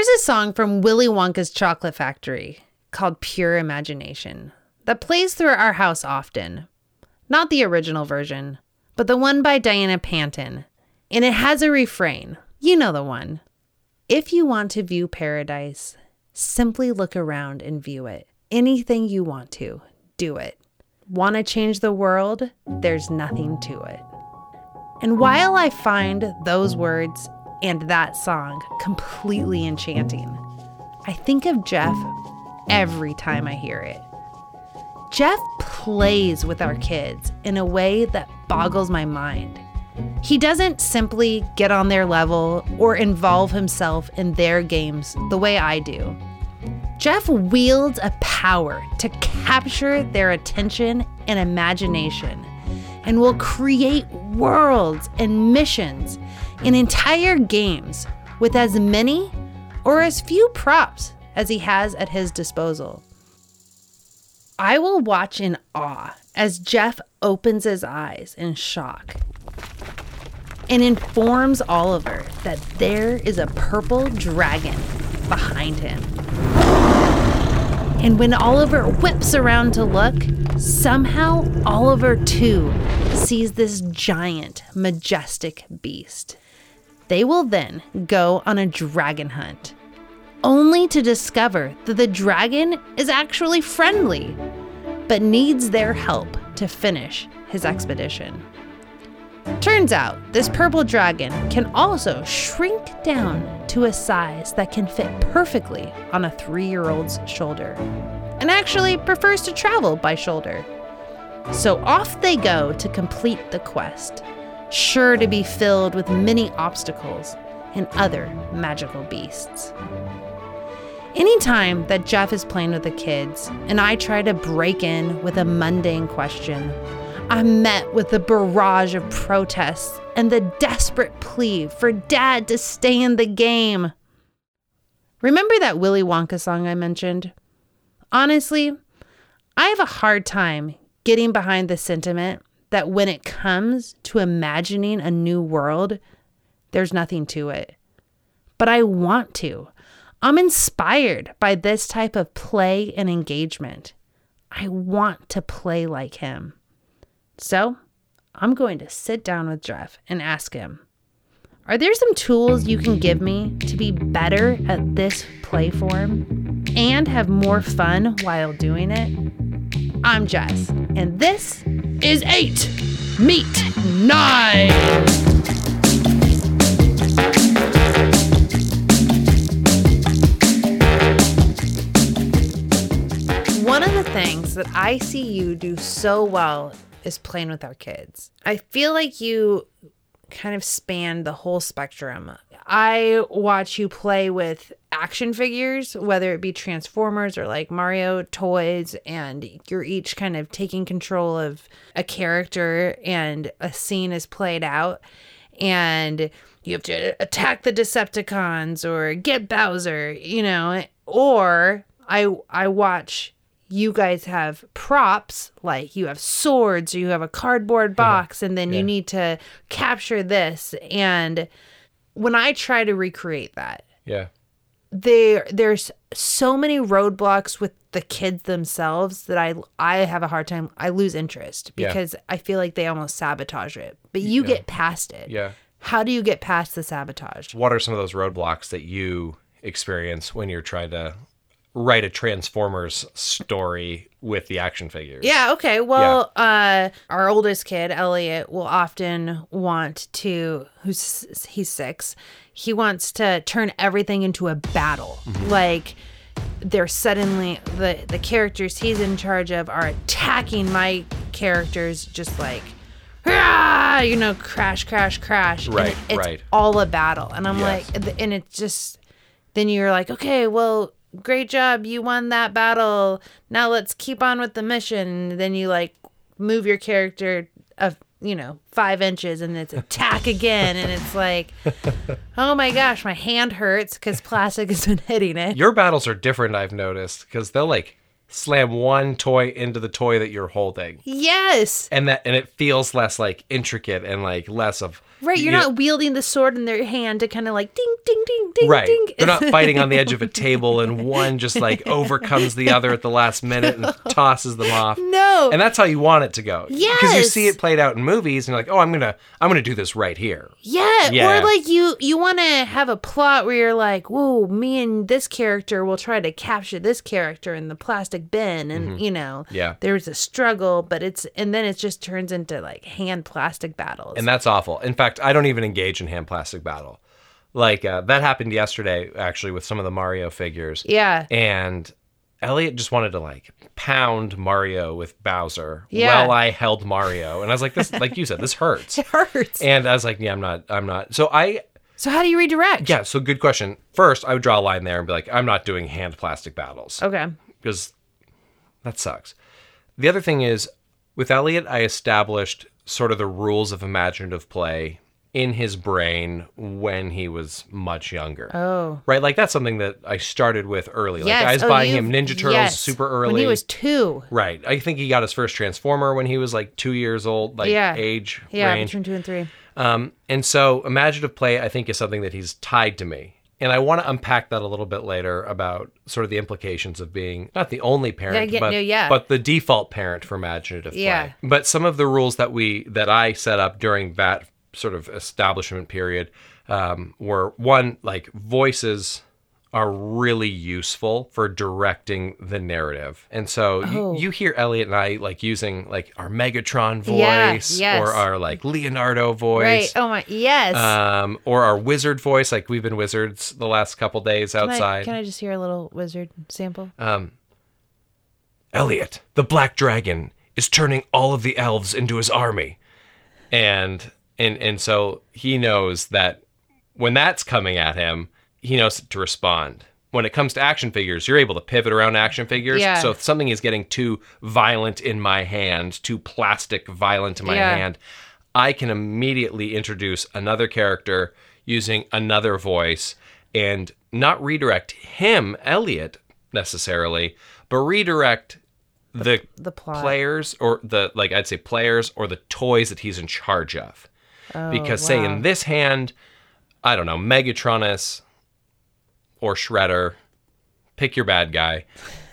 There's a song from Willy Wonka's Chocolate Factory called Pure Imagination that plays through our house often. Not the original version, but the one by Diana Panton. And it has a refrain. You know the one. If you want to view paradise, simply look around and view it. Anything you want to, do it. Want to change the world? There's nothing to it. And while I find those words and that song completely enchanting, I think of Jeff every time I hear it. Jeff plays with our kids in a way that boggles my mind. He doesn't simply get on their level or involve himself in their games the way I do. Jeff wields a power to capture their attention and imagination and will create worlds and missions in entire games with as many or as few props as he has at his disposal. I will watch in awe as Jeff opens his eyes in shock and informs Oliver that there is a purple dragon behind him. And when Oliver whips around to look, somehow Oliver too sees this giant, majestic beast. They will then go on a dragon hunt, only to discover that the dragon is actually friendly, but needs their help to finish his expedition. Turns out, this purple dragon can also shrink down to a size that can fit perfectly on a three year old's shoulder, and actually prefers to travel by shoulder. So off they go to complete the quest, sure to be filled with many obstacles and other magical beasts. Anytime that Jeff is playing with the kids and I try to break in with a mundane question, I'm met with a barrage of protests and the desperate plea for dad to stay in the game. Remember that Willy Wonka song I mentioned? Honestly, I have a hard time getting behind the sentiment that when it comes to imagining a new world, there's nothing to it. But I want to. I'm inspired by this type of play and engagement. I want to play like him. So I'm going to sit down with Jeff and ask him Are there some tools you can give me to be better at this play form and have more fun while doing it? I'm Jess, and this is 8 Meet 9. One of the things that I see you do so well is playing with our kids. I feel like you kind of span the whole spectrum. I watch you play with action figures, whether it be Transformers or like Mario toys, and you're each kind of taking control of a character and a scene is played out. And you have to attack the Decepticons or get Bowser, you know, or I I watch you guys have props like you have swords or you have a cardboard mm-hmm. box and then Yeah. you need to capture this and when i try to recreate that Yeah. there there's so many roadblocks with the kids themselves that i i have a hard time i lose interest Yeah. because i feel like they almost sabotage it but you get past it Yeah. how do you get past the sabotage What are some of those roadblocks that you experience when you're trying to write a Transformers story with the action figures? Yeah, okay. Well, uh our oldest kid, Elliot, will often want to who's he's 6. He wants to turn everything into a battle. Like they're suddenly the the characters he's in charge of are attacking my characters just like "Ah!" you know, crash, crash, crash. and Right, it's right. all a battle. And I'm Yes. like, and it's just, then you're like, okay, well, great job. You won that battle. Now let's keep on with the mission. Then you like move your character of, you know, five inches and it's attack again. and it's like, oh my gosh, my hand hurts because plastic has been hitting it. Your battles are different, I've noticed, because they'll like slam one toy into the toy that you're holding. Yes. And that and it feels less like intricate and like less of Right, you're you not wielding the sword in their hand to kind of like ding, ding, ding, ding, Right. ding. They're not fighting on the edge of a table and one just like overcomes the other at the last minute and tosses them off. No. And that's how you want it to go. Because you see it played out in movies and you're like, oh, I'm gonna I'm gonna do this right here. Yeah, Yeah. or like you you want to have a plot where you're like, "Whoa, me and this character will try to capture this character in the plastic bin," and you know, Mm-hmm. Yeah. there's a struggle, but it's and then it just turns into like hand plastic battles. And that's awful. In fact, I don't even engage in hand plastic battle. Like uh, that happened yesterday, actually, with some of the Mario figures. yeah, And Elliot just wanted to like pound Mario with Bowser Yeah. while I held Mario, and I was like, "This, like you said, this hurts." it hurts. And I was like, "Yeah, I'm not, I'm not." So I, so how do you redirect? yeah, so good question. First, I would draw a line there and be like, "I'm not doing hand plastic battles." Okay. because that sucks. The other thing is, with Elliot, I established sort of the rules of imaginative play in his brain when he was much younger. Oh. Right? Like that's something that I started with early. yes. Like I was oh, buying him Ninja Turtles yes. super early. when he was two. right. I think he got his first Transformer when he was like two years old, like Yeah. age Yeah, range. between two and three. Um, and so imaginative play, I think, is something that he's tied to me. And I want to unpack that a little bit later about sort of the implications of being not the only parent, Yeah, yeah, but, no, yeah. but the default parent for imaginative Yeah. play. But some of the rules that we that I set up during that sort of establishment period um, were one like voices are really useful for directing the narrative. And so Oh. you, you hear Elliot and I like using like our Megatron Yeah, voice yes. or our like Leonardo voice Right. Oh my. Yes. um, or our wizard voice, like we've been wizards the last couple days Can I- outside. Can I, just hear a little wizard sample? Um, Elliot, the black dragon, is turning all of the elves into his army, and and and so he knows that when that's coming at him, he knows to respond. When it comes to action figures, you're able to pivot around action figures. Yeah. So if something is getting too violent in my hand, too plastic violent in my Yeah. hand, I can immediately introduce another character using another voice and not redirect him, Elliot, necessarily, but redirect the, the plot. players or the like I'd say players or the toys that he's in charge of. Oh, because say Oh, in this hand, I don't know, Megatronus or Shredder, pick your bad guy,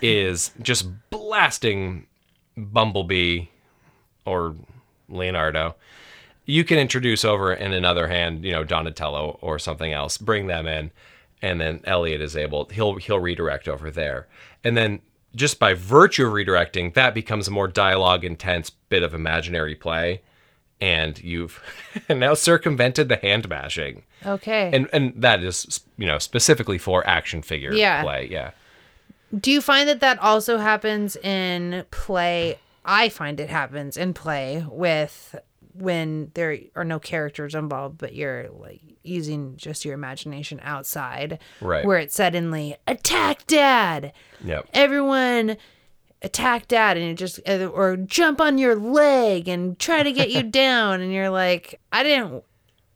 is just blasting Bumblebee or Leonardo. You can introduce over in another hand, you know, Donatello or something else, bring them in, and then Elliot is able he'll he'll redirect over there. And then just by virtue of redirecting, that becomes a more dialogue intense bit of imaginary play. And you've now circumvented the hand bashing Okay. and and that is you know specifically for action figure Yeah. play yeah Do you find that that also happens in play? I find it happens in play with when there are no characters involved, but you're like using just your imagination outside, Right. Where it suddenly attack dad, yep everyone attack dad, and it just uh, or jump on your leg and try to get you down, and you're like, I didn't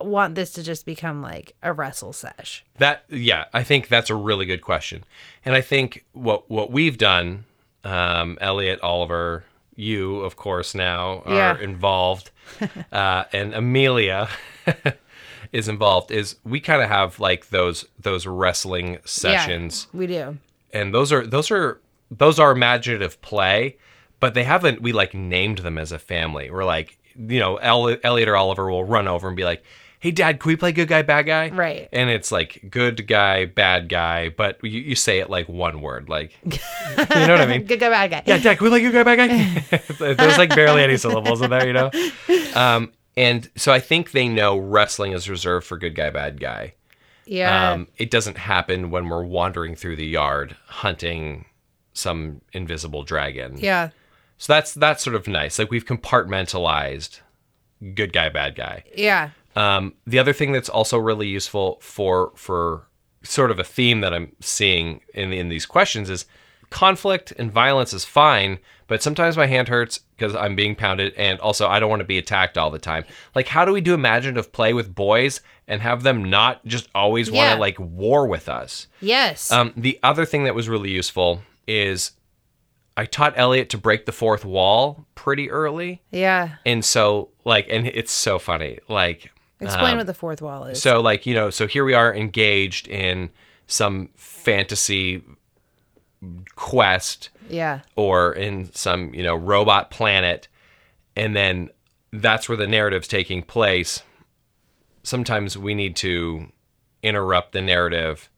want this to just become like a wrestle sesh. that yeah i think that's a really good question and i think what what we've done um elliot oliver you of course now are Yeah. involved uh and amelia is involved is we kind of have like those those wrestling sessions Yeah, we do. and those are those are those are imaginative play but they haven't we like named them as a family we're like you know El- elliot or oliver will run over and be like hey dad can we play good guy bad guy Right. and it's like good guy bad guy but you, you say it like one word like you know what i mean Good guy, bad guy. yeah dad can we play good guy bad guy there's like barely any syllables in there you know um and so i think they know wrestling is reserved for good guy bad guy Yeah. um, it doesn't happen when we're wandering through the yard hunting some invisible dragon. yeah. So that's that's sort of nice. Like we've compartmentalized good guy, bad guy. Yeah. Um, the other thing that's also really useful for for sort of a theme that I'm seeing in in these questions is conflict and violence is fine, but sometimes my hand hurts because I'm being pounded, and also I don't want to be attacked all the time. Like, how do we do imaginative play with boys and have them not just always want to like war with us? Yes. Um, the other thing that was really useful is I taught Elliot to break the fourth wall pretty early. Yeah. And so like and it's so funny. Like Explain um, what the fourth wall is. so like, you know, so here we are engaged in some fantasy quest yeah. or in some, you know, robot planet and then that's where the narrative's taking place. Sometimes we need to interrupt the narrative,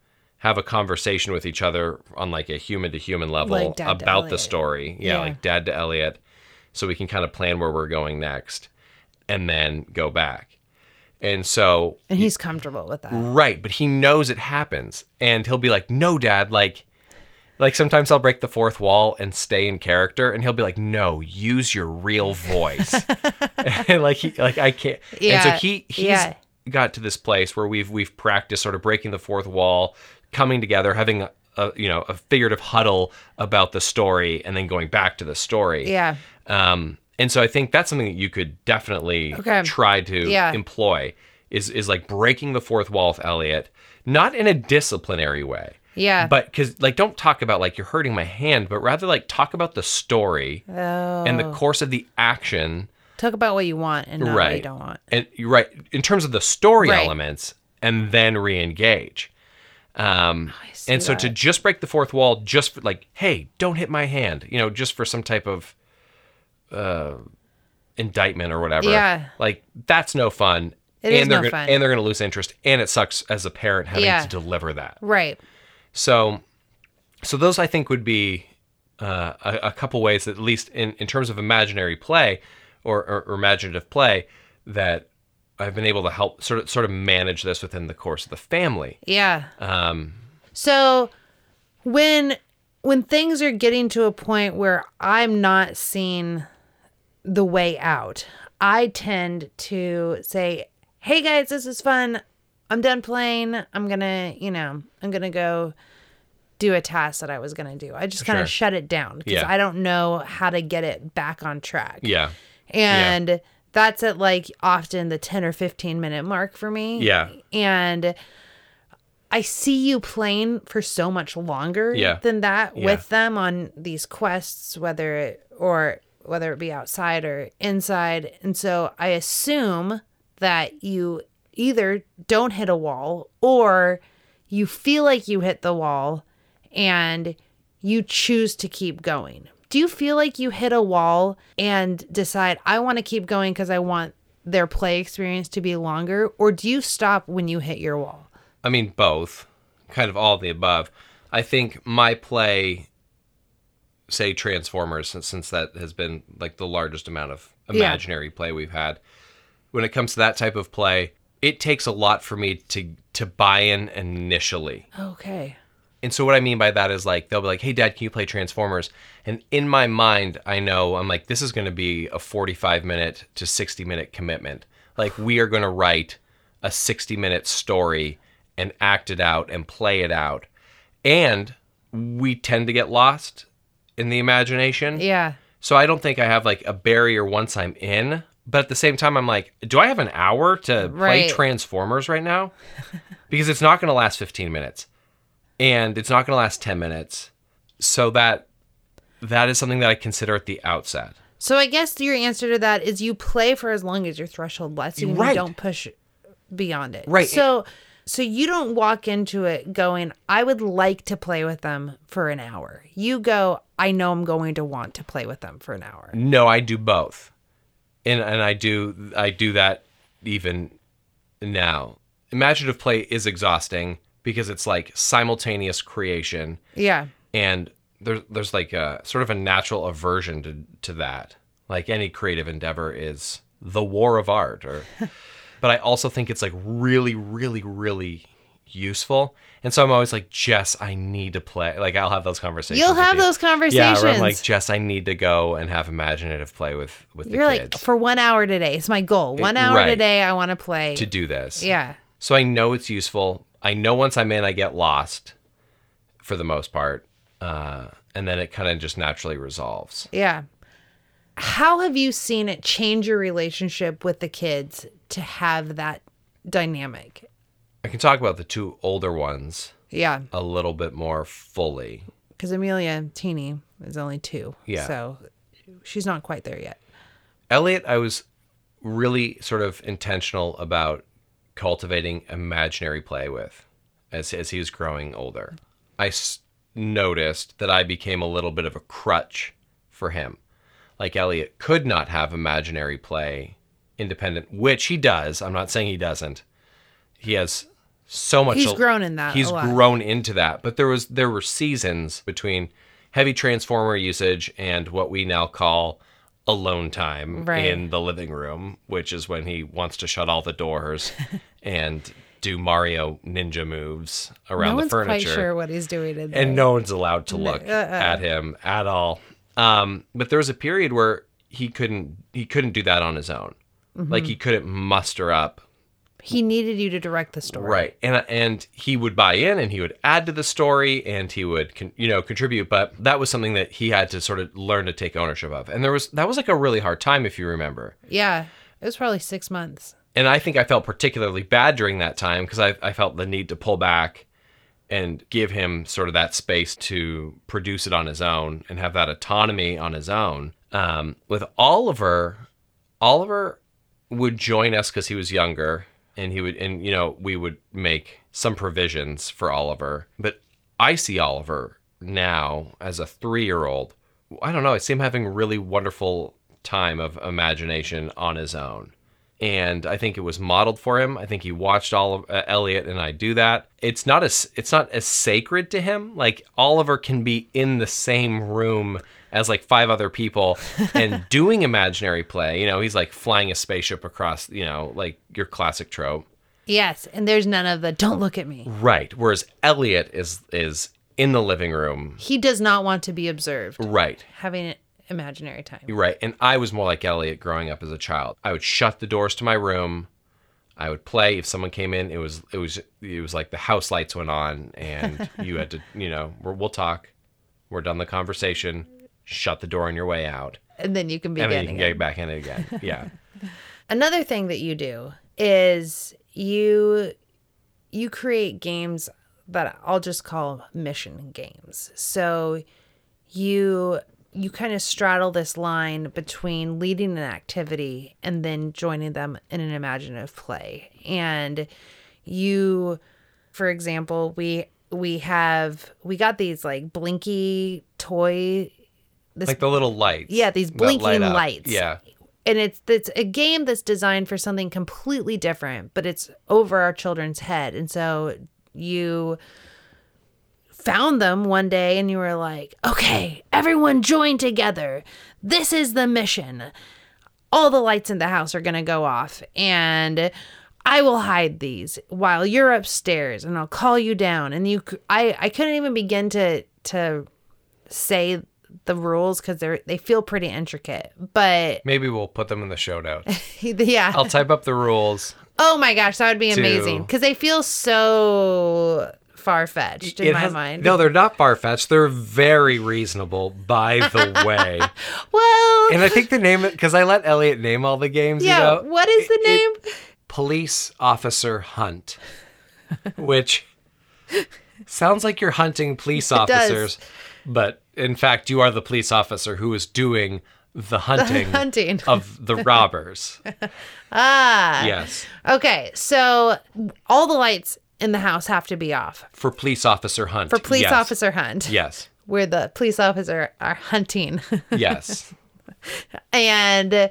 have a conversation with each other on like a human to human level Like about the story. Yeah, Yeah. like dad to Elliot so we can kind of plan where we're going next and then go back. And so And he's comfortable with that. Right, but he knows it happens, and he'll be like, "No, Dad." Like, like sometimes I'll break the fourth wall and stay in character, and he'll be like, "No, use your real voice." and like he, like I can't. Yeah. and so he he's yeah. got to this place where we've we've practiced sort of breaking the fourth wall, coming together, having a, a you know a figurative huddle about the story, and then going back to the story. Yeah. Um, and so I think that's something that you could definitely Okay. try to Yeah. employ is is like breaking the fourth wall with Elliot, not in a disciplinary way. Yeah. But because like don't talk about like you're hurting my hand, but rather like talk about the story oh. and the course of the action. Talk about what you want and not what you right. don't want. And you're right in terms of the story Right. elements, and then re-engage. Um, see and so that. to just break the fourth wall, just for like, hey, don't hit my hand, you know, just for some type of uh, indictment or whatever. Yeah. like that's no fun. It and is they're no gonna, fun. And they're going to lose interest, and it sucks as a parent having Yeah. to deliver that. Right. So, so those I think would be uh, a, a couple ways, at least in, in terms of imaginary play or, or, or imaginative play, that I've been able to help sort of sort of manage this within the course of the family. Yeah. Um, So when when things are getting to a point where I'm not seeing the way out, I tend to say, "Hey guys, this is fun. I'm done playing. I'm going to, you know, I'm going to go do a task that I was going to do." I just kind Sure. of shut it down because Yeah. I don't know how to get it back on track. yeah, And that's at like often the 10 or 15 minute mark for me. Yeah. And I see you playing for so much longer Yeah. than that Yeah. with them on these quests, whether it or whether it be outside or inside. And so I assume that you either don't hit a wall or you feel like you hit the wall and you choose to keep going. Do you feel like you hit a wall and decide, I want to keep going because I want their play experience to be longer? Or do you stop when you hit your wall? I mean both, kind of all of the above. I think my play, say Transformers, since, since that has been like the largest amount of Yeah. imaginary play we've had. When it comes to that type of play, it takes a lot for me to to buy in initially. Okay. And so what I mean by that is like they'll be like, "Hey dad, can you play Transformers?" And in my mind, I know I'm like this is going to be a 45 minute to 60 minute commitment. Like we are going to write a 60 minute story and act it out and play it out. And we tend to get lost in the imagination. Yeah. So I don't think I have like a barrier once I'm in, but at the same time I'm like, do I have an hour to play Transformers right now? because it's not going to last 15 minutes and it's not going to last 10 minutes. So that that is something that I consider at the outset. So I guess your answer to that is you play for as long as your threshold lets you and Right. you don't push beyond it. Right. So so you don't walk into it going, I would like to play with them for an hour. You go, I know I'm going to want to play with them for an hour. No, I do both. And and I do I do that even now. Imaginative play is exhausting because it's like simultaneous creation Yeah. and there's there's like a sort of a natural aversion to to that. Like any creative endeavor is the war of art or but I also think it's like really really really useful. And so I'm always like, Jess, I need to play. Like I'll have those conversations. You'll have you. those Yeah, conversations. where I'm like, Jess, I need to go and have imaginative play with with the You're like, kids for one hour today. It's my goal. One hour right. today, I want to play. to do this. yeah. So I know it's useful. I know once I'm in, I get lost for the most part. Uh, and then it kind of just naturally resolves. Yeah. How have you seen it change your relationship with the kids to have that dynamic? I can talk about the two older ones Yeah. a little bit more fully. because Amelia Teeny is only two. Yeah. So she's not quite there yet. Elliot, I was really sort of intentional about cultivating imaginary play with as, as he was growing older. I s- noticed that I became a little bit of a crutch for him. Like Elliot could not have imaginary play independent, which he does. I'm not saying he doesn't. He has so much He's grown in that He's grown into that. But there was there were seasons between heavy transformer usage and what we now call alone time Right. in the living room, which is when he wants to shut all the doors and do Mario ninja moves around no the one's furniture. quite sure what he's doing in there. And no one's allowed to look uh-uh. at him at all. Um, but there was a period where he couldn't he couldn't do that on his own. Mm-hmm. Like he couldn't muster up he needed you to direct the story. Right. And and he would buy in and he would add to the story and he would con- you know contribute but that was something that he had to sort of learn to take ownership of. And there was that was like a really hard time if you remember. Yeah. It was probably six months. And I think I felt particularly bad during that time because I, I felt the need to pull back and give him sort of that space to produce it on his own and have that autonomy on his own. Um, with Oliver, Oliver would join us because he was younger and he would, and you know, we would make some provisions for Oliver. But I see Oliver now as a three year old. I don't know. I see him having a really wonderful time of imagination on his own and I think it was modeled for him. I think he watched all of uh, Elliot and I do that. It's not as it's not as sacred to him. Like Oliver can be in the same room as like five other people and doing imaginary play. You know, he's like flying a spaceship across. You know, like your classic trope. Yes. And there's none of the don't look at me. Right. Whereas Elliot is is in the living room. He does not want to be observed. Right. Having imaginary time. Right. And I was more like Elliot growing up as a child. I would shut the doors to my room. I would play. If someone came in, it was it was it was like the house lights went on, and you had to you know we're, we'll talk. We're done the conversation. Shut the door on your way out, And then you can be and then you can again. get back in it again. Yeah. Another thing that you do is you you create games that I'll just call mission games. So you you kind of straddle this line between leading an activity and then joining them in an imaginative play. And you for example, we we have we got these like blinky toy this like the little lights. Yeah, these that light blinking lights. Yeah. and it's it's a game that's designed for something completely different, but it's over our children's head. And so you found them one day and you were like, "Okay, everyone join together. This is the mission. All the lights in the house are going to go off and I will hide these while you're upstairs and I'll call you down." And you I I couldn't even begin to to say the rules cuz they're they feel pretty intricate. But Maybe we'll put them in the show notes. yeah. I'll type up the rules. Oh my gosh, that would be to- amazing because they feel so far fetched in It my has- mind. No, they're not far fetched. They're very reasonable, by the way. well, And I think the name, because I let Elliot name all the games. yeah. You know, what is the it- name? Police Officer Hunt, which sounds like you're hunting police officers, but in fact, you are the police officer who is doing the hunting, hunting. of the robbers. ah. yes, Okay, so all the lights in the house have to be off for Police Officer Hunt. for police yes. officer hunt. Yes, Where the police officer are hunting, yes. and it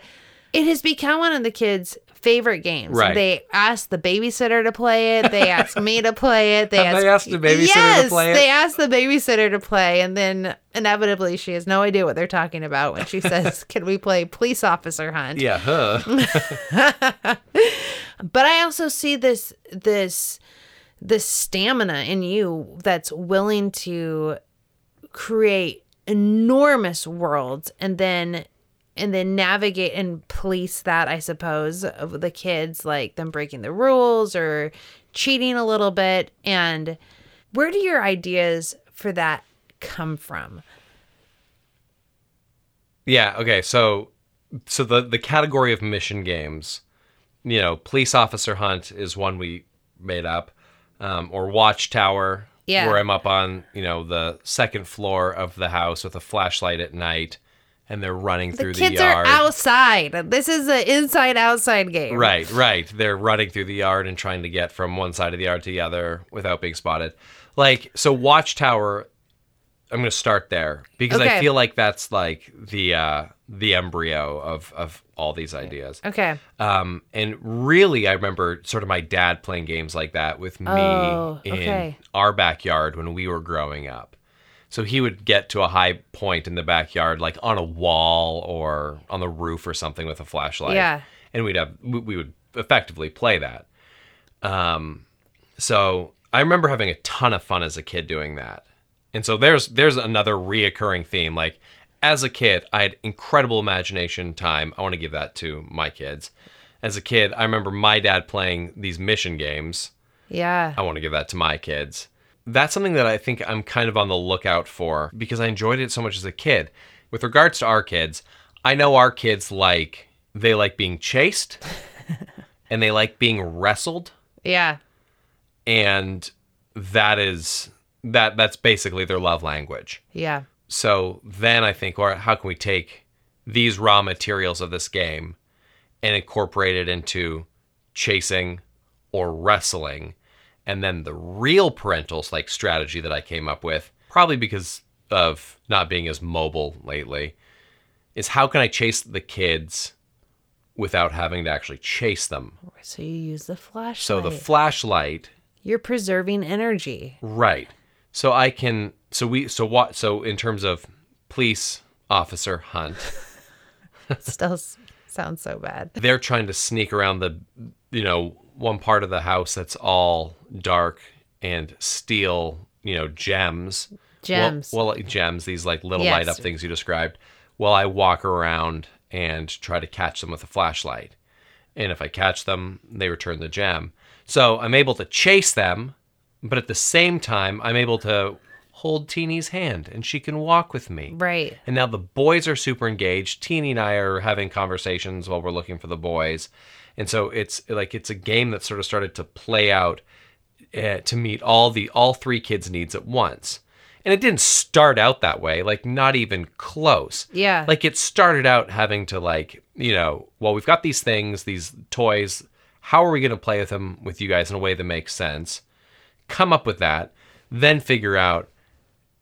has become one of the kids' favorite games. Right. They ask the babysitter to play it. They ask me to play it. They Have ask they asked the babysitter to yes, play it? They ask the babysitter to play, and then inevitably she has no idea what they're talking about when she says, "Can we play police officer hunt?" Yeah, huh? But I also see this this this stamina in you that's willing to create enormous worlds and then and then navigate and police that I suppose of the kids like them breaking the rules or cheating a little bit and where do your ideas for that come from? Yeah. Okay. So, so the the category of mission games, you know, police officer hunt is one we made up, um, or watchtower, Yeah. Where I'm up on, you know, the second floor of the house with a flashlight at night and they're running The through the, yard kids are outside. This is an inside outside game. Right, right. They're running through the yard and trying to get from one side of the yard to the other without being spotted. Like, so Watchtower, I'm going to start there because I feel like that's like the uh the embryo of of all these ideas. Okay. Um and really I remember sort of my dad playing games like that with me Oh, in our backyard when we were growing up. So he would get to a high point in the backyard like on a wall or on the roof or something with a flashlight Yeah. and we'd have we would effectively play that. Um, so I remember having a ton of fun as a kid doing that, and so there's there's another reoccurring theme. Like as a kid, I had incredible imagination time. I want to give that to my kids. As a kid, I remember my dad playing these mission games. Yeah. I want to give that to my kids. That's something that I think I'm kind of on the lookout for because I enjoyed it so much as a kid. With regards to our kids, I know our kids like they like being chased and they like being wrestled Yeah. and that is that that's basically their love language. Yeah. So then I think, or how can we take these raw materials of this game and incorporate it into chasing or wrestling? And then the real parental like strategy that I came up with, probably because of not being as mobile lately, is how can I chase the kids without having to actually chase them? Oh, so you use the flashlight. So the flashlight You're preserving energy. Right. So I can so we so what so in terms of police officer hunt, Still sounds so bad. they're trying to sneak around the you know, one part of the house that's all dark and steal, you know, gems. Gems. Well, well like gems, these like little Yes. light up things you described. While I walk around and try to catch them with a flashlight. And if I catch them, they return the gem. So I'm able to chase them, but at the same time, I'm able to hold Teeny's hand and she can walk with me. Right. And now the boys are super engaged. Teeny and I are having conversations while we're looking for the boys. And so it's like it's a game that sort of started to play out uh, to meet all the all three kids' needs at once. And it didn't start out that way, like not even close. Yeah. Like it started out having to like, you know, well, we've got these things, these toys. How are we going to play with them with you guys in a way that makes sense? Come up with that, then figure out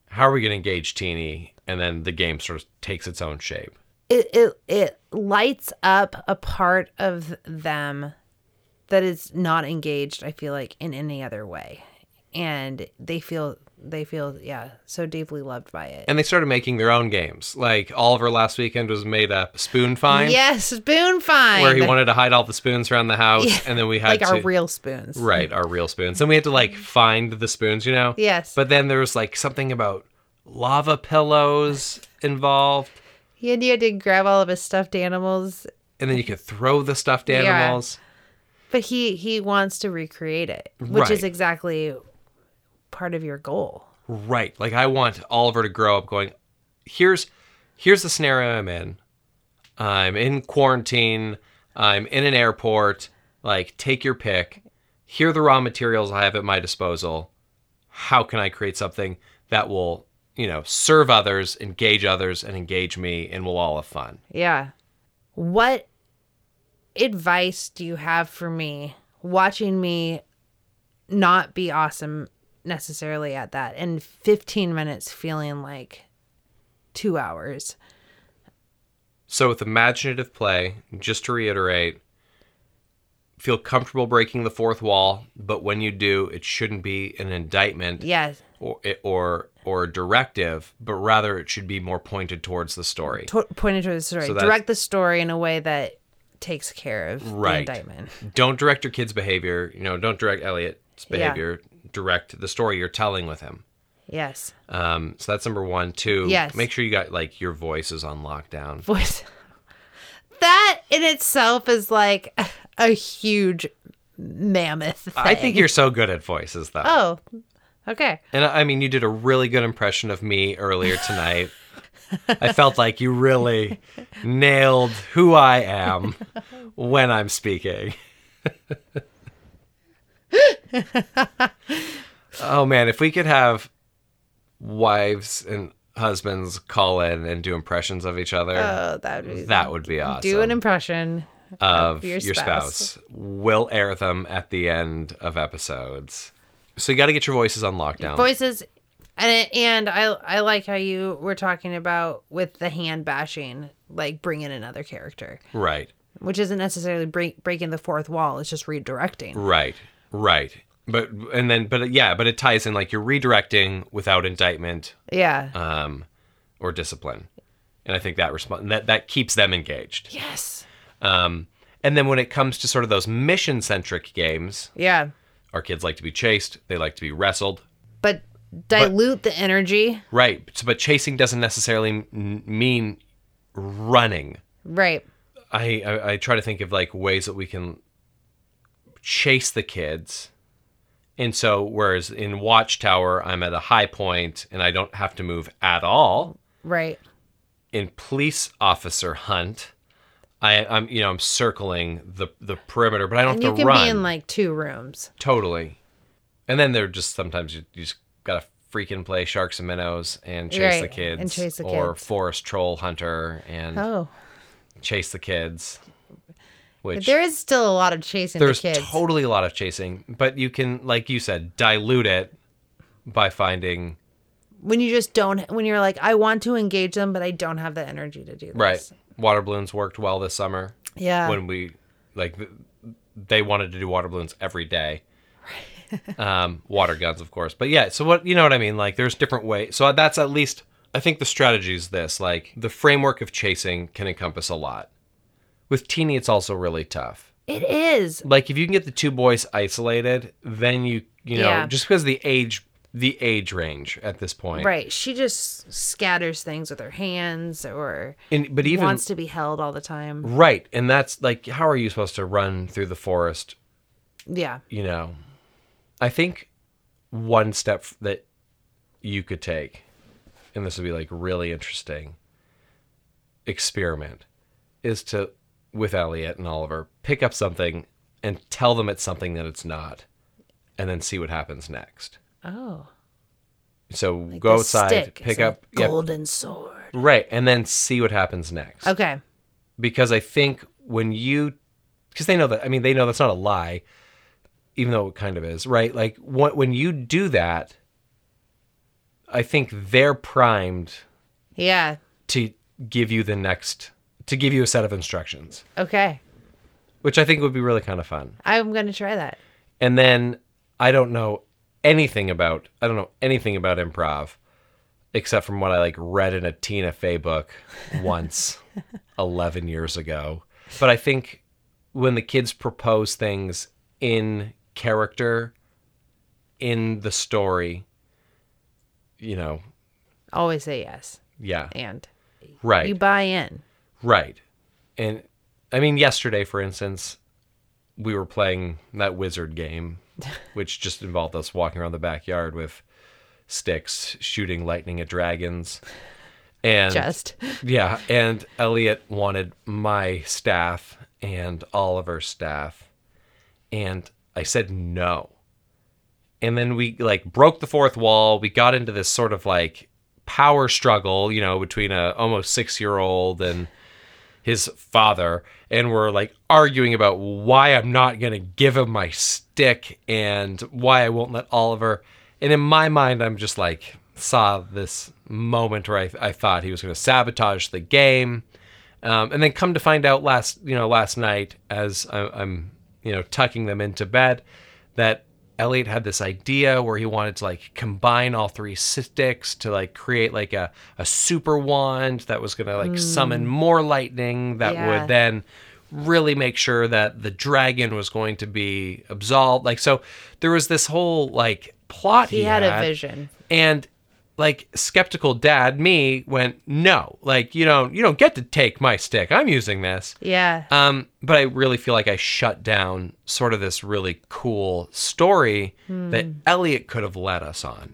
how are we going to engage Teeny, and then the game sort of takes its own shape. It, it it lights up a part of them that is not engaged i feel like in any other way. And they feel they feel yeah so deeply loved by it. And they started making their own games. Like Oliver last weekend was made a spoon find, yes spoon find where he wanted to hide all the spoons around the house, Yeah, and then we had to like to our real spoons. Right our real spoons. And we had to like find the spoons, you know. yes. But then there was like something about lava pillows involved, he had, you had to grab all of his stuffed animals and then you could throw the stuffed animals. Yeah. but he he wants to recreate it which is exactly part of your goal Right. Like I want Oliver to grow up going, here's here's the scenario I'm in. I'm in quarantine. I'm in an airport. Like, take your pick. Here are the raw materials I have at my disposal. How can I create something that will, you know, serve others, engage others, and engage me, and we'll all have fun? Yeah. What advice do you have for me watching me not be awesome necessarily at that and 15 minutes feeling like two hours? So, with imaginative play, just to reiterate, feel comfortable breaking the fourth wall, but when you do, it shouldn't be an indictment Yes. or or or directive, but rather it should be more pointed towards the story. To- pointed to the story. So Direct the story in a way that takes care of Right. the indictment. Don't direct your kid's behavior. You know, don't direct Elliot's Yeah. behavior. Direct the story you're telling with him. Yes. Um, so that's number one. Two, Yes. make sure you got like your voice is on lockdown. Voice. That in itself is like a huge mammoth thing. I think you're so good at voices though. Oh, okay. And I mean, you did a really good impression of me earlier tonight. I felt like you really nailed who I am when I'm speaking. Oh man, if we could have wives and husbands call in and do impressions of each other, Oh, that would be that would be awesome. do an impression. of your your, spouse. spouse. We'll air them at the end of episodes. So you got to get your voices on lockdown. voices and and I I like how you were talking about with the hand bashing, like bring in another character, right, which isn't necessarily break, breaking the fourth wall. It's just redirecting. right, right. But and then but yeah, but it ties in like you're redirecting without indictment Yeah. um, or discipline, and I think that response that that keeps them engaged. yes. Um, and then when it comes to sort of those mission centric games, Yeah. Our kids like to be chased, they like to be wrestled. But dilute the energy. Right. So, but chasing doesn't necessarily mean running. Right. I, I I try to think of like ways that we can chase the kids. And so whereas in Watchtower I'm at a high point and I don't have to move at all, Right. in Police Officer Hunt, I I'm you know I'm circling the the perimeter, but I don't And have you to can run. be in like two rooms. totally. And then they're just sometimes you, you just gotta freaking play sharks and minnows and chase the Right, kids, and chase the or kids. forest troll hunter and Oh. chase the kids. Which There is still a lot of chasing there's the kids. totally a lot of chasing, but you can, like you said, dilute it by finding when you just don't when you're like, I want to engage them, but I don't have the energy to do this. right. Water balloons worked well this summer Yeah. when we like they wanted to do water balloons every day. um, water guns, of course, but yeah. So what you know what I mean? Like, there's different ways. So that's at least I think the strategy is this: like the framework of chasing can encompass a lot. With teeny, it's also really tough. it is. like if you can get the two boys isolated, then you you know Yeah. just because the age the age range at this point, Right. She just scatters things with her hands or And, but even wants to be held all the time. right, and that's like how are you supposed to run through the forest? Yeah. You know, I think one step that you could take, and this would be like really interesting experiment, is to with Elliot and Oliver pick up something and tell them it's something that it's not, and then see what happens next. Oh. So go outside, stick. pick It's up, golden sword. right, and then see what happens next. Okay. Because I think when you, because they know that, I mean, they know that's not a lie, even though it kind of is, right? Like what, when you do that, I think they're primed Yeah. to give you the next, to give you a set of instructions, Okay. which I think would be really kind of fun. I'm going to try that. And then I don't know anything about I don't know anything about improv except from what I like read in a Tina Fey book once 11 years ago. But I think when the kids propose things in character in the story, you know, Always say yes. yeah, And right. you buy in. Right. And I mean, yesterday, for instance, we were playing that wizard game, which just involved us walking around the backyard with sticks, shooting lightning at dragons. And Just. yeah, and Elliot wanted my staff and Oliver's staff. And I said no. And then we like broke the fourth wall. We got into this sort of like power struggle, you know, between a almost 6-year-old and his father and we're like arguing about why I'm not going to give him my stick and why I won't let Oliver. And in my mind, I'm just like, saw this moment where I, I thought he was going to sabotage the game. Um, and then come to find out last, you know, last night as I, I'm, you know, tucking them into bed that Elliot had this idea where he wanted to like combine all three sticks to like create like a, a super wand that was gonna like summon mm. more lightning that Yeah. would then really make sure that the dragon was going to be absolved. Like so there was this whole like plot he, He had a vision. And like skeptical dad me went, No, like you don't you don't get to take my stick. I'm using this. Yeah. Um, but I really feel like I shut down sort of this really cool story that Elliot could have led us on.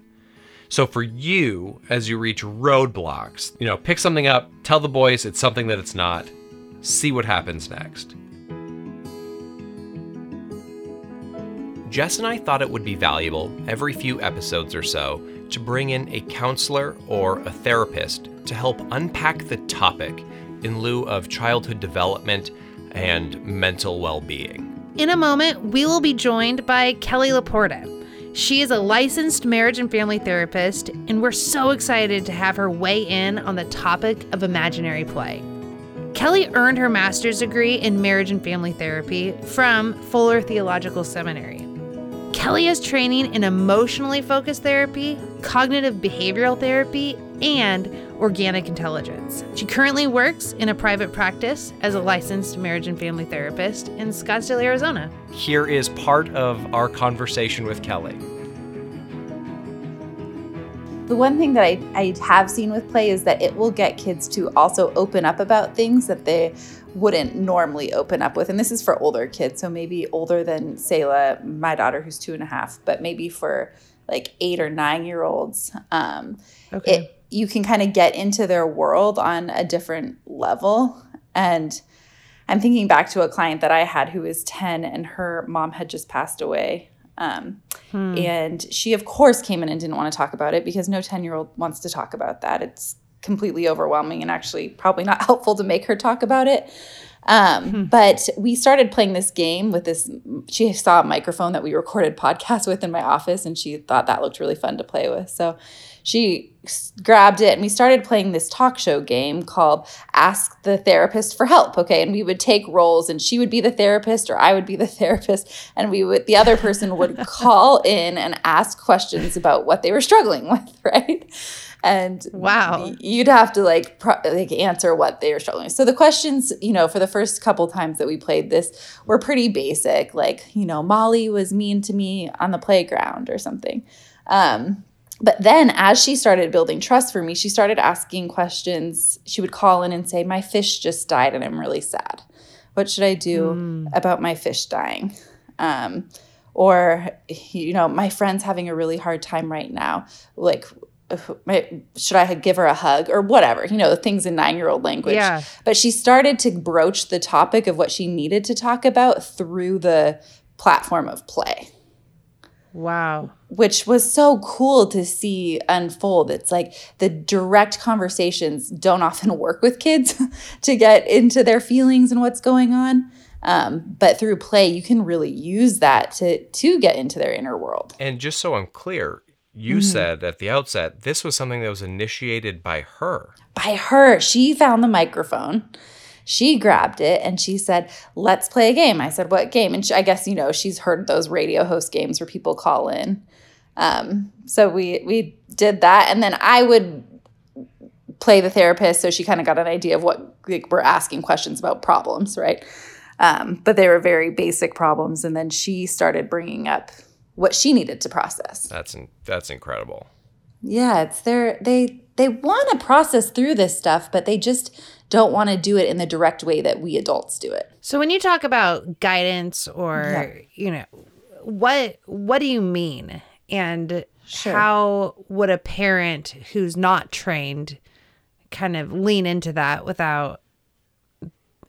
So for you, as you reach roadblocks, you know, pick something up, tell the boys it's something that it's not, see what happens next. Jess and I thought it would be valuable every few episodes or so to bring in a counselor or a therapist to help unpack the topic in lieu of childhood development and mental well being. In a moment, we will be joined by Kelly Laporta. She is a licensed marriage and family therapist, and we're so excited to have her weigh in on the topic of imaginary play. Kelly earned her master's degree in marriage and family therapy from Fuller Theological Seminary. Kelly has training in emotionally focused therapy, cognitive behavioral therapy, and organic intelligence. She currently works in a private practice as a licensed marriage and family therapist in Scottsdale, Arizona. Here is part of our conversation with Kelly. The one thing that I, I have seen with play is that it will get kids to also open up about things that they wouldn't normally open up with. And this is for older kids. So maybe older than Selah, my daughter, who's two and a half, but maybe for like eight or nine year olds. Um, okay. It, you can kind of get into their world on a different level. And I'm thinking back to a client that I had who was 10 and her mom had just passed away um, hmm. And she, of course, came in and didn't want to talk about it because no 10 year old wants to talk about that. It's completely overwhelming and actually probably not helpful to make her talk about it. Um, hmm. But we started playing this game with this. She saw a microphone that we recorded podcasts with in my office, and she thought that looked really fun to play with. So she grabbed it and we started playing this talk show game called Ask the Therapist for Help. Okay. And we would take roles and she would be the therapist or I would be the therapist. And we would, the other person would call in and ask questions about what they were struggling with. Right. And wow, you'd have to like pro- like answer what they were struggling. With. So the questions, you know, for the first couple times that we played this were pretty basic, like you know, Molly was mean to me on the playground or something. Um, but then as she started building trust for me, she started asking questions. She would call in and say, My fish just died and I'm really sad. What should I do mm. about my fish dying? Um, or, you know, my friend's having a really hard time right now. Like, should I give her a hug or whatever, you know, things in nine year old language. Yeah. But she started to broach the topic of what she needed to talk about through the platform of play. Wow. Which was so cool to see unfold. It's like the direct conversations don't often work with kids to get into their feelings and what's going on. Um, but through play, you can really use that to to get into their inner world. And just so I'm clear, you mm-hmm. said at the outset this was something that was initiated by her. By her, she found the microphone she grabbed it and she said, Let's play a game. I said, What game? And she, I guess, you know, she's heard those radio host games where people call in. Um, so we we did that. And then I would play the therapist. So she kind of got an idea of what like, we're asking questions about problems, right? Um, but they were very basic problems. And then she started bringing up what she needed to process. That's that's incredible. Yeah, it's their they they want to process through this stuff, but they just don't want to do it in the direct way that we adults do it. So when you talk about guidance or yeah. you know what what do you mean and sure. how would a parent who's not trained kind of lean into that without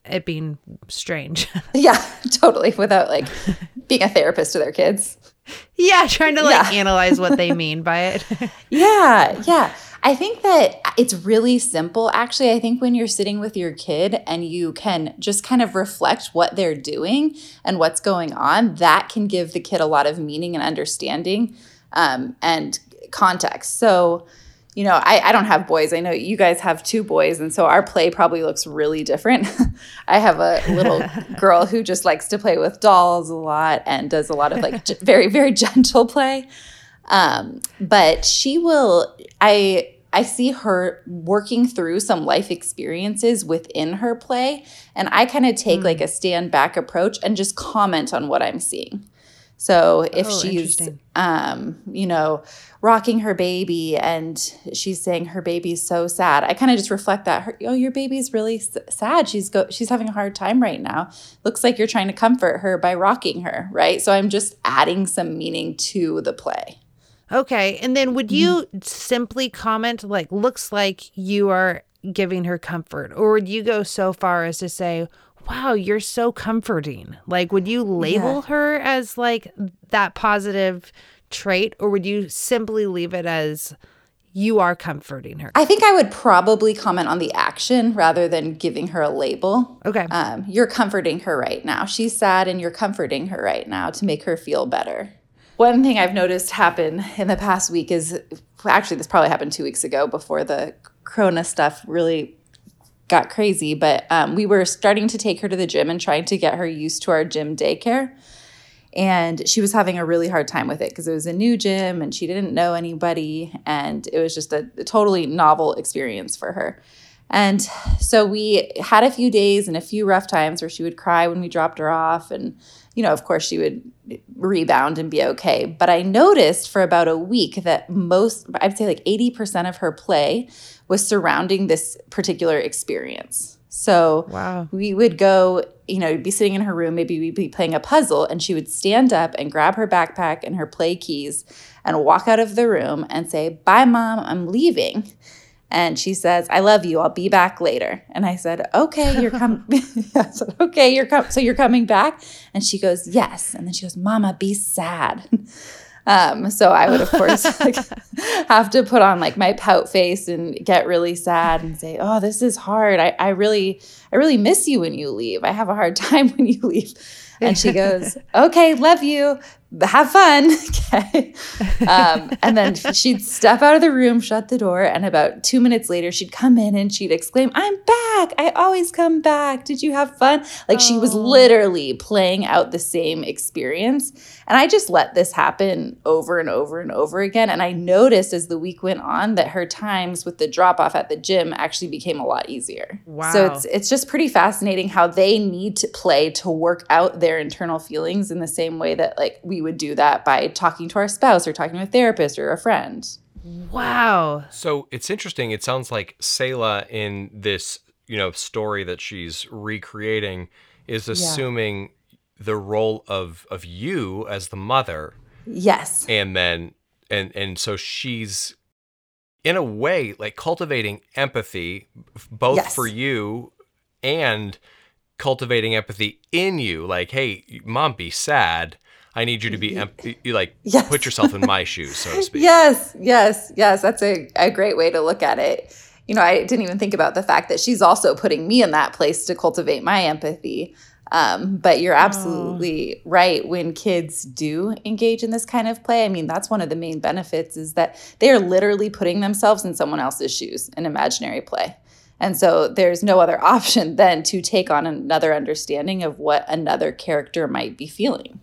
it being strange. yeah, totally. Without like being a therapist to their kids. Yeah, trying to like yeah. analyze what they mean by it. yeah, yeah. I think that it's really simple. Actually, I think when you're sitting with your kid and you can just kind of reflect what they're doing and what's going on, that can give the kid a lot of meaning and understanding um, and context. So, you know, I, I don't have boys. I know you guys have two boys, and so our play probably looks really different. I have a little girl who just likes to play with dolls a lot and does a lot of like very, very gentle play. Um, but she will, I, I see her working through some life experiences within her play, and I kind of take mm. like a stand back approach and just comment on what I'm seeing. So if oh, she's, um, you know, rocking her baby and she's saying her baby's so sad, I kind of just reflect that. Her, oh, your baby's really sad. She's go, she's having a hard time right now. Looks like you're trying to comfort her by rocking her, right? So I'm just adding some meaning to the play. Okay. And then would you mm-hmm. simply comment, like, looks like you are giving her comfort? Or would you go so far as to say, wow, you're so comforting. Like, would you label Yeah. her as like that positive trait, or would you simply leave it as you are comforting her? I think I would probably comment on the action rather than giving her a label. Okay. Um, you're comforting her right now. She's sad and you're comforting her right now to make her feel better. One thing I've noticed happen in the past week is actually, this probably happened two weeks ago before the Corona stuff really got crazy, but um, we were starting to take her to the gym and trying to get her used to our gym daycare. And she was having a really hard time with it because it was a new gym and she didn't know anybody. And it was just a, a totally novel experience for her. And so we had a few days and a few rough times where she would cry when we dropped her off. And, you know, of course, she would rebound and be okay. But I noticed for about a week that most, I'd say like 80% of her play was surrounding this particular experience. So Wow. we would go, you know, be sitting in her room, maybe we'd be playing a puzzle, and she would stand up and grab her backpack and her play keys and walk out of the room and say, Bye, mom, I'm leaving. And she says, I love you. I'll be back later. And I said, Okay, you're coming. I said, Okay, you're com- so you're coming back? And she goes, Yes. And then she goes, Mama, be sad. Um, so I would, of course, like, have to put on like my pout face and get really sad and say, "Oh, this is hard. I, I really, I really miss you when you leave. I have a hard time when you leave." And she goes, "Okay, love you. Have fun." okay. Um, and then she'd step out of the room, shut the door, and about two minutes later, she'd come in and she'd exclaim, "I'm back! I always come back. Did you have fun?" Like she was Oh. literally playing out the same experience. And I just let this happen over and over and over again. And I noticed as the week went on that her times with the drop off at the gym actually became a lot easier. Wow. So it's it's just pretty fascinating how they need to play to work out their internal feelings in the same way that like we would do that by talking to our spouse or talking to a therapist or a friend. Wow. So it's interesting. It sounds like Selah in this, you know, story that she's recreating is assuming the role of of you as the mother, Yes. and then and and so she's in a way like cultivating empathy both Yes. for you and cultivating empathy in you. Like, hey, mom, be sad. I need you to be em- you like Yes. put yourself in my shoes, so to speak. Yes, yes, yes. That's a, a great way to look at it. You know, I didn't even think about the fact that she's also putting me in that place to cultivate my empathy. Um, but you're absolutely right. When kids do engage in this kind of play, I mean, that's one of the main benefits is that they are literally putting themselves in someone else's shoes in imaginary play. And so there's no other option than to take on another understanding of what another character might be feeling.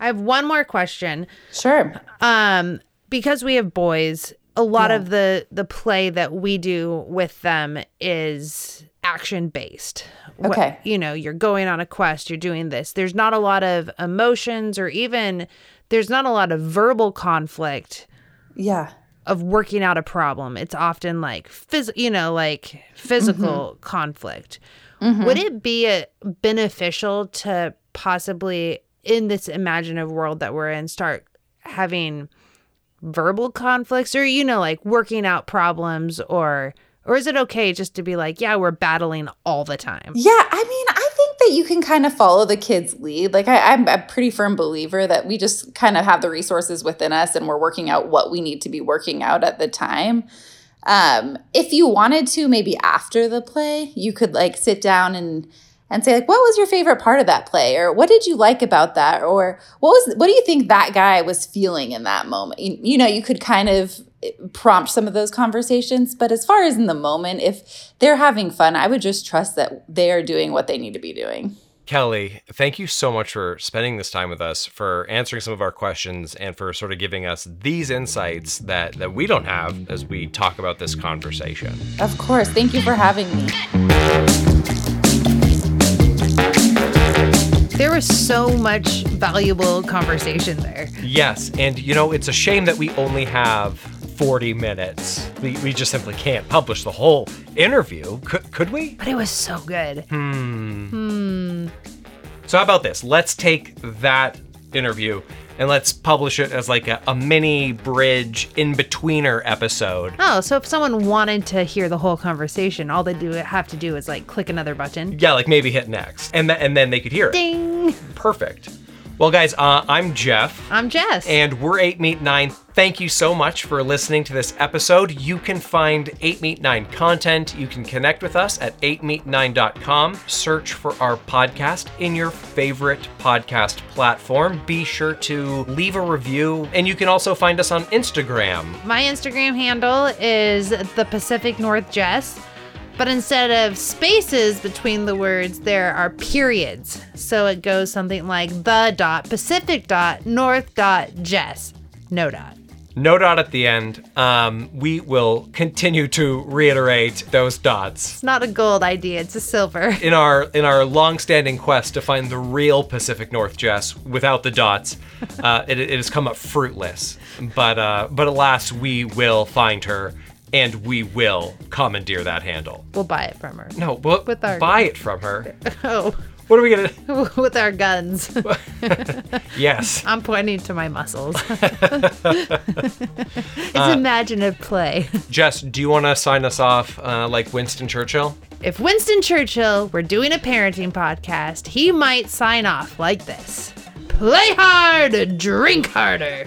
I have one more question. Sure. Um, because we have boys, a lot Yeah. of the the play that we do with them is action based. Okay. you know, you're going on a quest, you're doing this. There's not a lot of emotions or even there's not a lot of verbal conflict Yeah. of working out a problem. It's often like phys- you know, like physical mm-hmm. conflict. Mm-hmm. Would it be a, beneficial to possibly in this imaginative world that we're in start having verbal conflicts or you know like working out problems or or is it okay just to be like yeah we're battling all the time Yeah, I mean, I think that you can kind of follow the kids' lead. Like, I, I'm a pretty firm believer that we just kind of have the resources within us and we're working out what we need to be working out at the time. Um, if you wanted to, maybe after the play, you could like sit down and and say like, what was your favorite part of that play, or what did you like about that, or what was what do you think that guy was feeling in that moment? You, you know, you could kind of eh, prompt some of those conversations. But as far as in the moment, if they're having fun, I would just trust that they are doing what they need to be doing. Kelly, thank you so much for spending this time with us, for answering some of our questions, and for sort of giving us these insights that, that we don't have as we talk about this conversation. Of course. Thank you for having me. There was so much valuable conversation there. Yes, and you know, it's a shame that we only have 40 minutes. We, we just simply can't publish the whole interview. Could, could we? But it was so good. Hmm. Hmm. So, how about this? Let's take that interview and let's publish it as like a, a mini bridge in betweener episode. Oh, so if someone wanted to hear the whole conversation, all they do have to do is like click another button. Yeah, like maybe hit next, and th- and then they could hear it. Ding! Perfect. Well, guys, uh, I'm Jeff. I'm Jess. And we're 8 Meet 9. Thank you so much for listening to this episode. You can find 8 Meet 9 content. You can connect with us at 8meet9.com. Search for our podcast in your favorite podcast platform. Be sure to leave a review. And you can also find us on Instagram. My Instagram handle is the Pacific North Jess. But instead of spaces between the words, there are periods. So it goes something like the dot Pacific dot North dot Jess. No dot. No dot at the end. Um, we will continue to reiterate those dots It's not a gold idea, it's a silver. in our in our long-standing quest to find the real Pacific North Jess without the dots. Uh, it, it has come up fruitless, but uh, but alas, we will find her and we will commandeer that handle. We'll buy it from her. No, we'll With our- buy it from her. Oh, What are we gonna? with our guns. Yes. I'm pointing to my muscles. it's imaginative play. Jess, do you want to sign us off uh, like Winston Churchill? If Winston Churchill were doing a parenting podcast, he might sign off like this Play hard, drink harder.